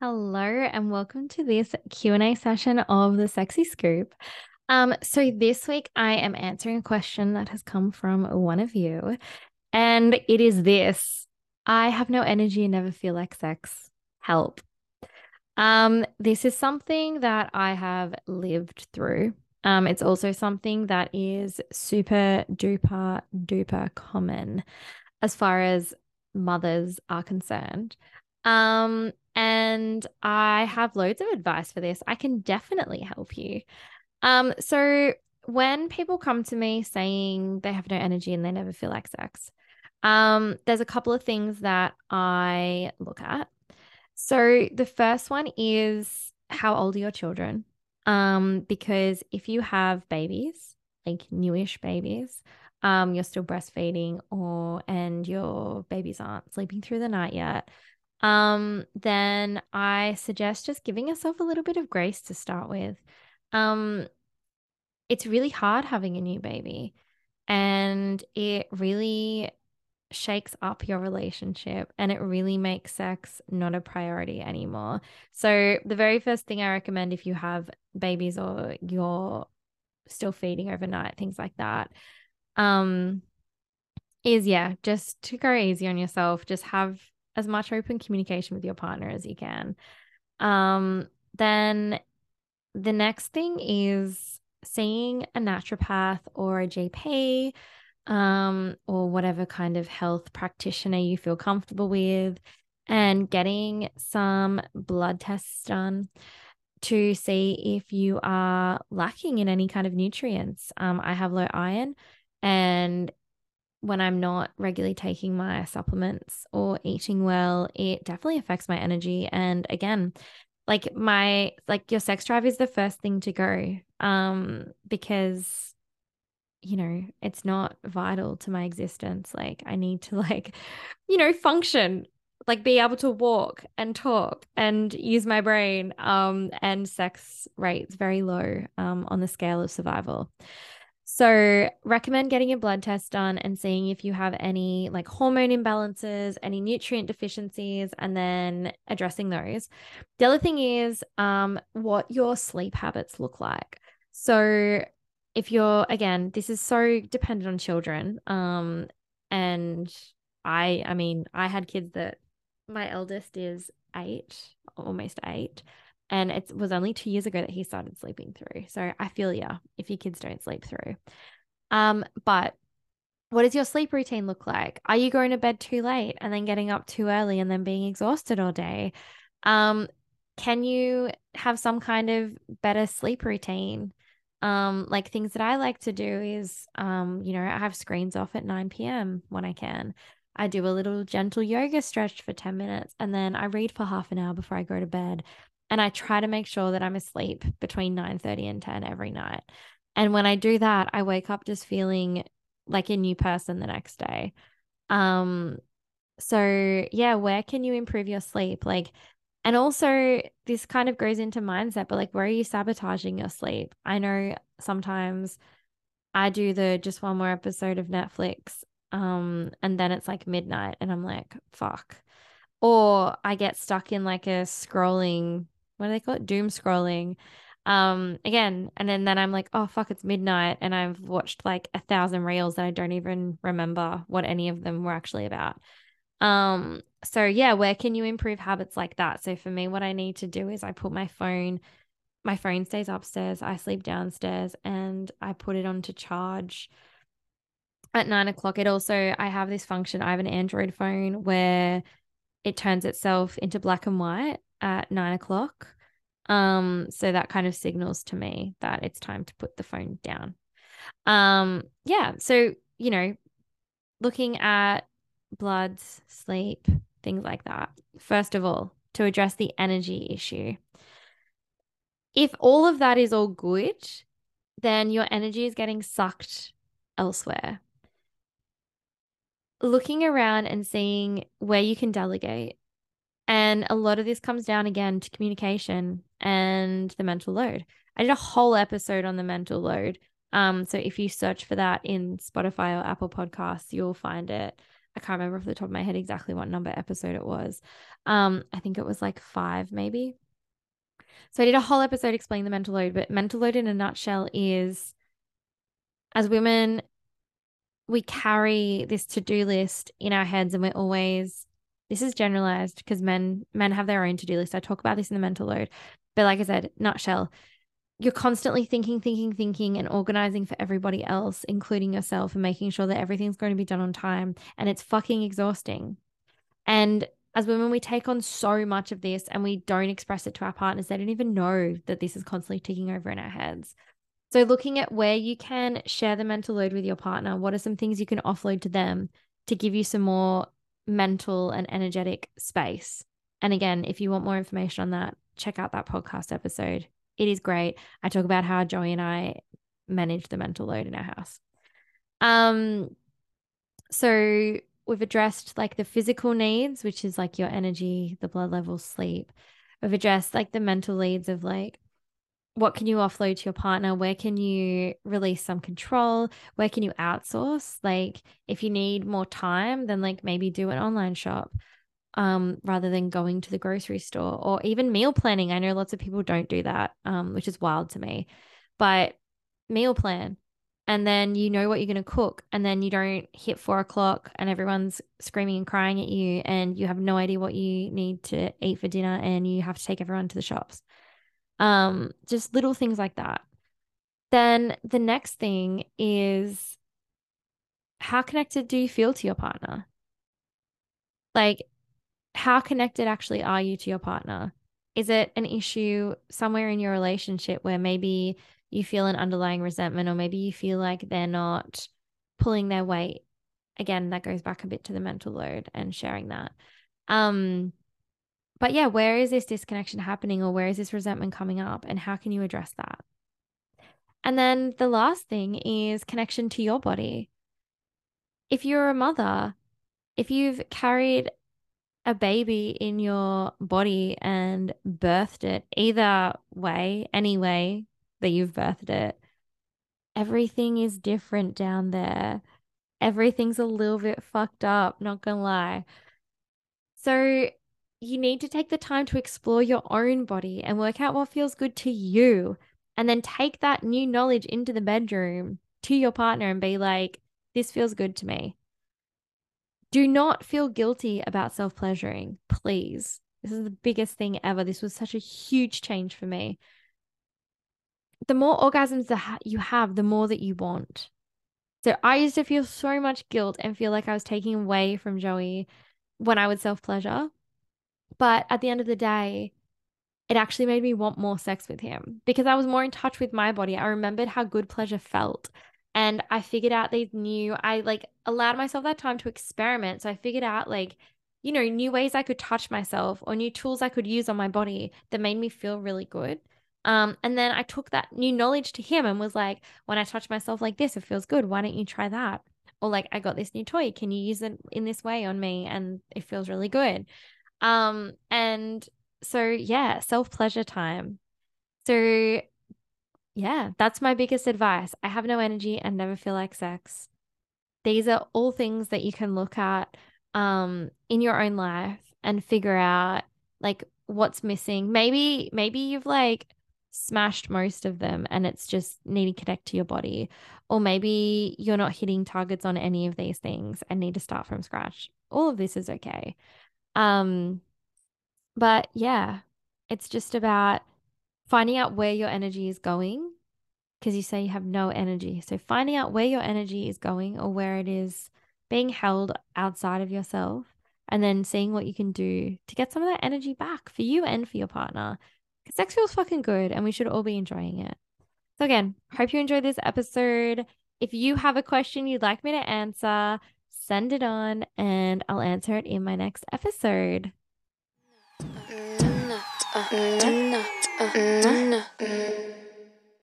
Hello and welcome to this Q&A session of the Sexy Scoop. Um, so this week I am answering a question that has come from one of you, and it is this: I have no energy and never feel like sex. Help. Um, this is something that I have lived through. Um, it's also something that is super duper duper common as far as mothers are concerned. Um, and I have loads of advice for this. I can definitely help you. Um, so when people come to me saying they have no energy and they never feel like sex, um, there's a couple of things that I look at. So the first one is how old are your children? Um, because if you have babies, like newish babies, um, you're still breastfeeding or and your babies aren't sleeping through the night yet, um, then I suggest just giving yourself a little bit of grace to start with. Um, it's really hard having a new baby and it really shakes up your relationship and it really makes sex not a priority anymore. So, the very first thing I recommend if you have babies or you're still feeding overnight, things like that, um, is yeah, just to go easy on yourself. Just have as much open communication with your partner as you can. Um, then the next thing is seeing a naturopath or a GP um, or whatever kind of health practitioner you feel comfortable with, and getting some blood tests done to see if you are lacking in any kind of nutrients. Um, I have low iron, and when I'm not regularly taking my supplements or eating well, it definitely affects my energy. And again, like my like your sex drive is the first thing to go um because you know it's not vital to my existence like i need to like you know function like be able to walk and talk and use my brain um and sex rates very low um on the scale of survival so, recommend getting a blood test done and seeing if you have any like hormone imbalances, any nutrient deficiencies, and then addressing those. The other thing is um, what your sleep habits look like. So, if you're again, this is so dependent on children. Um, and I, I mean, I had kids that my eldest is eight, almost eight. And it was only two years ago that he started sleeping through. So I feel yeah, if your kids don't sleep through. Um, but what does your sleep routine look like? Are you going to bed too late and then getting up too early and then being exhausted all day? Um, can you have some kind of better sleep routine? Um, like things that I like to do is, um, you know, I have screens off at 9 p.m. when I can. I do a little gentle yoga stretch for 10 minutes and then I read for half an hour before I go to bed and I try to make sure that I'm asleep between 9:30 and 10 every night. And when I do that, I wake up just feeling like a new person the next day. Um so yeah, where can you improve your sleep? Like and also this kind of goes into mindset, but like where are you sabotaging your sleep? I know sometimes I do the just one more episode of Netflix um and then it's like midnight and I'm like fuck. Or I get stuck in like a scrolling what do they call it? Doom scrolling. Um, again, and then, then I'm like, oh fuck, it's midnight, and I've watched like a thousand reels that I don't even remember what any of them were actually about. Um, so yeah, where can you improve habits like that? So for me, what I need to do is I put my phone, my phone stays upstairs, I sleep downstairs, and I put it on to charge at nine o'clock. It also I have this function. I have an Android phone where it turns itself into black and white at nine o'clock. Um, so that kind of signals to me that it's time to put the phone down. Um, yeah. So, you know, looking at bloods, sleep, things like that. First of all, to address the energy issue. If all of that is all good, then your energy is getting sucked elsewhere. Looking around and seeing where you can delegate, and a lot of this comes down again to communication and the mental load. I did a whole episode on the mental load. Um, so if you search for that in Spotify or Apple Podcasts, you'll find it. I can't remember off the top of my head exactly what number episode it was. Um, I think it was like five, maybe. So I did a whole episode explaining the mental load, but mental load in a nutshell is as women, we carry this to-do list in our heads and we're always this is generalized because men men have their own to-do list. I talk about this in the mental load. But like I said, nutshell, you're constantly thinking, thinking, thinking, and organizing for everybody else, including yourself, and making sure that everything's going to be done on time. And it's fucking exhausting. And as women, we take on so much of this and we don't express it to our partners. They don't even know that this is constantly ticking over in our heads. So, looking at where you can share the mental load with your partner, what are some things you can offload to them to give you some more mental and energetic space? And again, if you want more information on that, check out that podcast episode. It is great. I talk about how Joey and I manage the mental load in our house. Um, so we've addressed like the physical needs, which is like your energy, the blood level, sleep. We've addressed like the mental needs of like what can you offload to your partner? Where can you release some control? Where can you outsource? Like if you need more time, then like maybe do an online shop um rather than going to the grocery store or even meal planning. I know lots of people don't do that, um, which is wild to me. But meal plan and then you know what you're going to cook and then you don't hit four o'clock and everyone's screaming and crying at you and you have no idea what you need to eat for dinner and you have to take everyone to the shops um, just little things like that. Then the next thing is how connected do you feel to your partner? Like, how connected actually are you to your partner? Is it an issue somewhere in your relationship where maybe you feel an underlying resentment, or maybe you feel like they're not pulling their weight? Again, that goes back a bit to the mental load and sharing that. Um, but yeah, where is this disconnection happening or where is this resentment coming up and how can you address that? And then the last thing is connection to your body. If you're a mother, if you've carried a baby in your body and birthed it, either way, any way that you've birthed it, everything is different down there. Everything's a little bit fucked up, not gonna lie. So you need to take the time to explore your own body and work out what feels good to you. And then take that new knowledge into the bedroom to your partner and be like, this feels good to me. Do not feel guilty about self pleasuring, please. This is the biggest thing ever. This was such a huge change for me. The more orgasms that you have, the more that you want. So I used to feel so much guilt and feel like I was taking away from Joey when I would self pleasure. But at the end of the day, it actually made me want more sex with him because I was more in touch with my body. I remembered how good pleasure felt. And I figured out these new, I like allowed myself that time to experiment. So I figured out like, you know, new ways I could touch myself or new tools I could use on my body that made me feel really good. Um, and then I took that new knowledge to him and was like, when I touch myself like this, it feels good. Why don't you try that? Or like, I got this new toy. Can you use it in this way on me? And it feels really good. Um, and so yeah, self pleasure time. So yeah, that's my biggest advice. I have no energy and never feel like sex. These are all things that you can look at um in your own life and figure out like what's missing. Maybe maybe you've like smashed most of them and it's just needing to connect to your body. Or maybe you're not hitting targets on any of these things and need to start from scratch. All of this is okay. Um, but yeah, it's just about finding out where your energy is going because you say you have no energy. So finding out where your energy is going or where it is being held outside of yourself and then seeing what you can do to get some of that energy back for you and for your partner. Because sex feels fucking good and we should all be enjoying it. So again, hope you enjoyed this episode. If you have a question you'd like me to answer, send it on and I'll answer it in my next episode. Mm-hmm.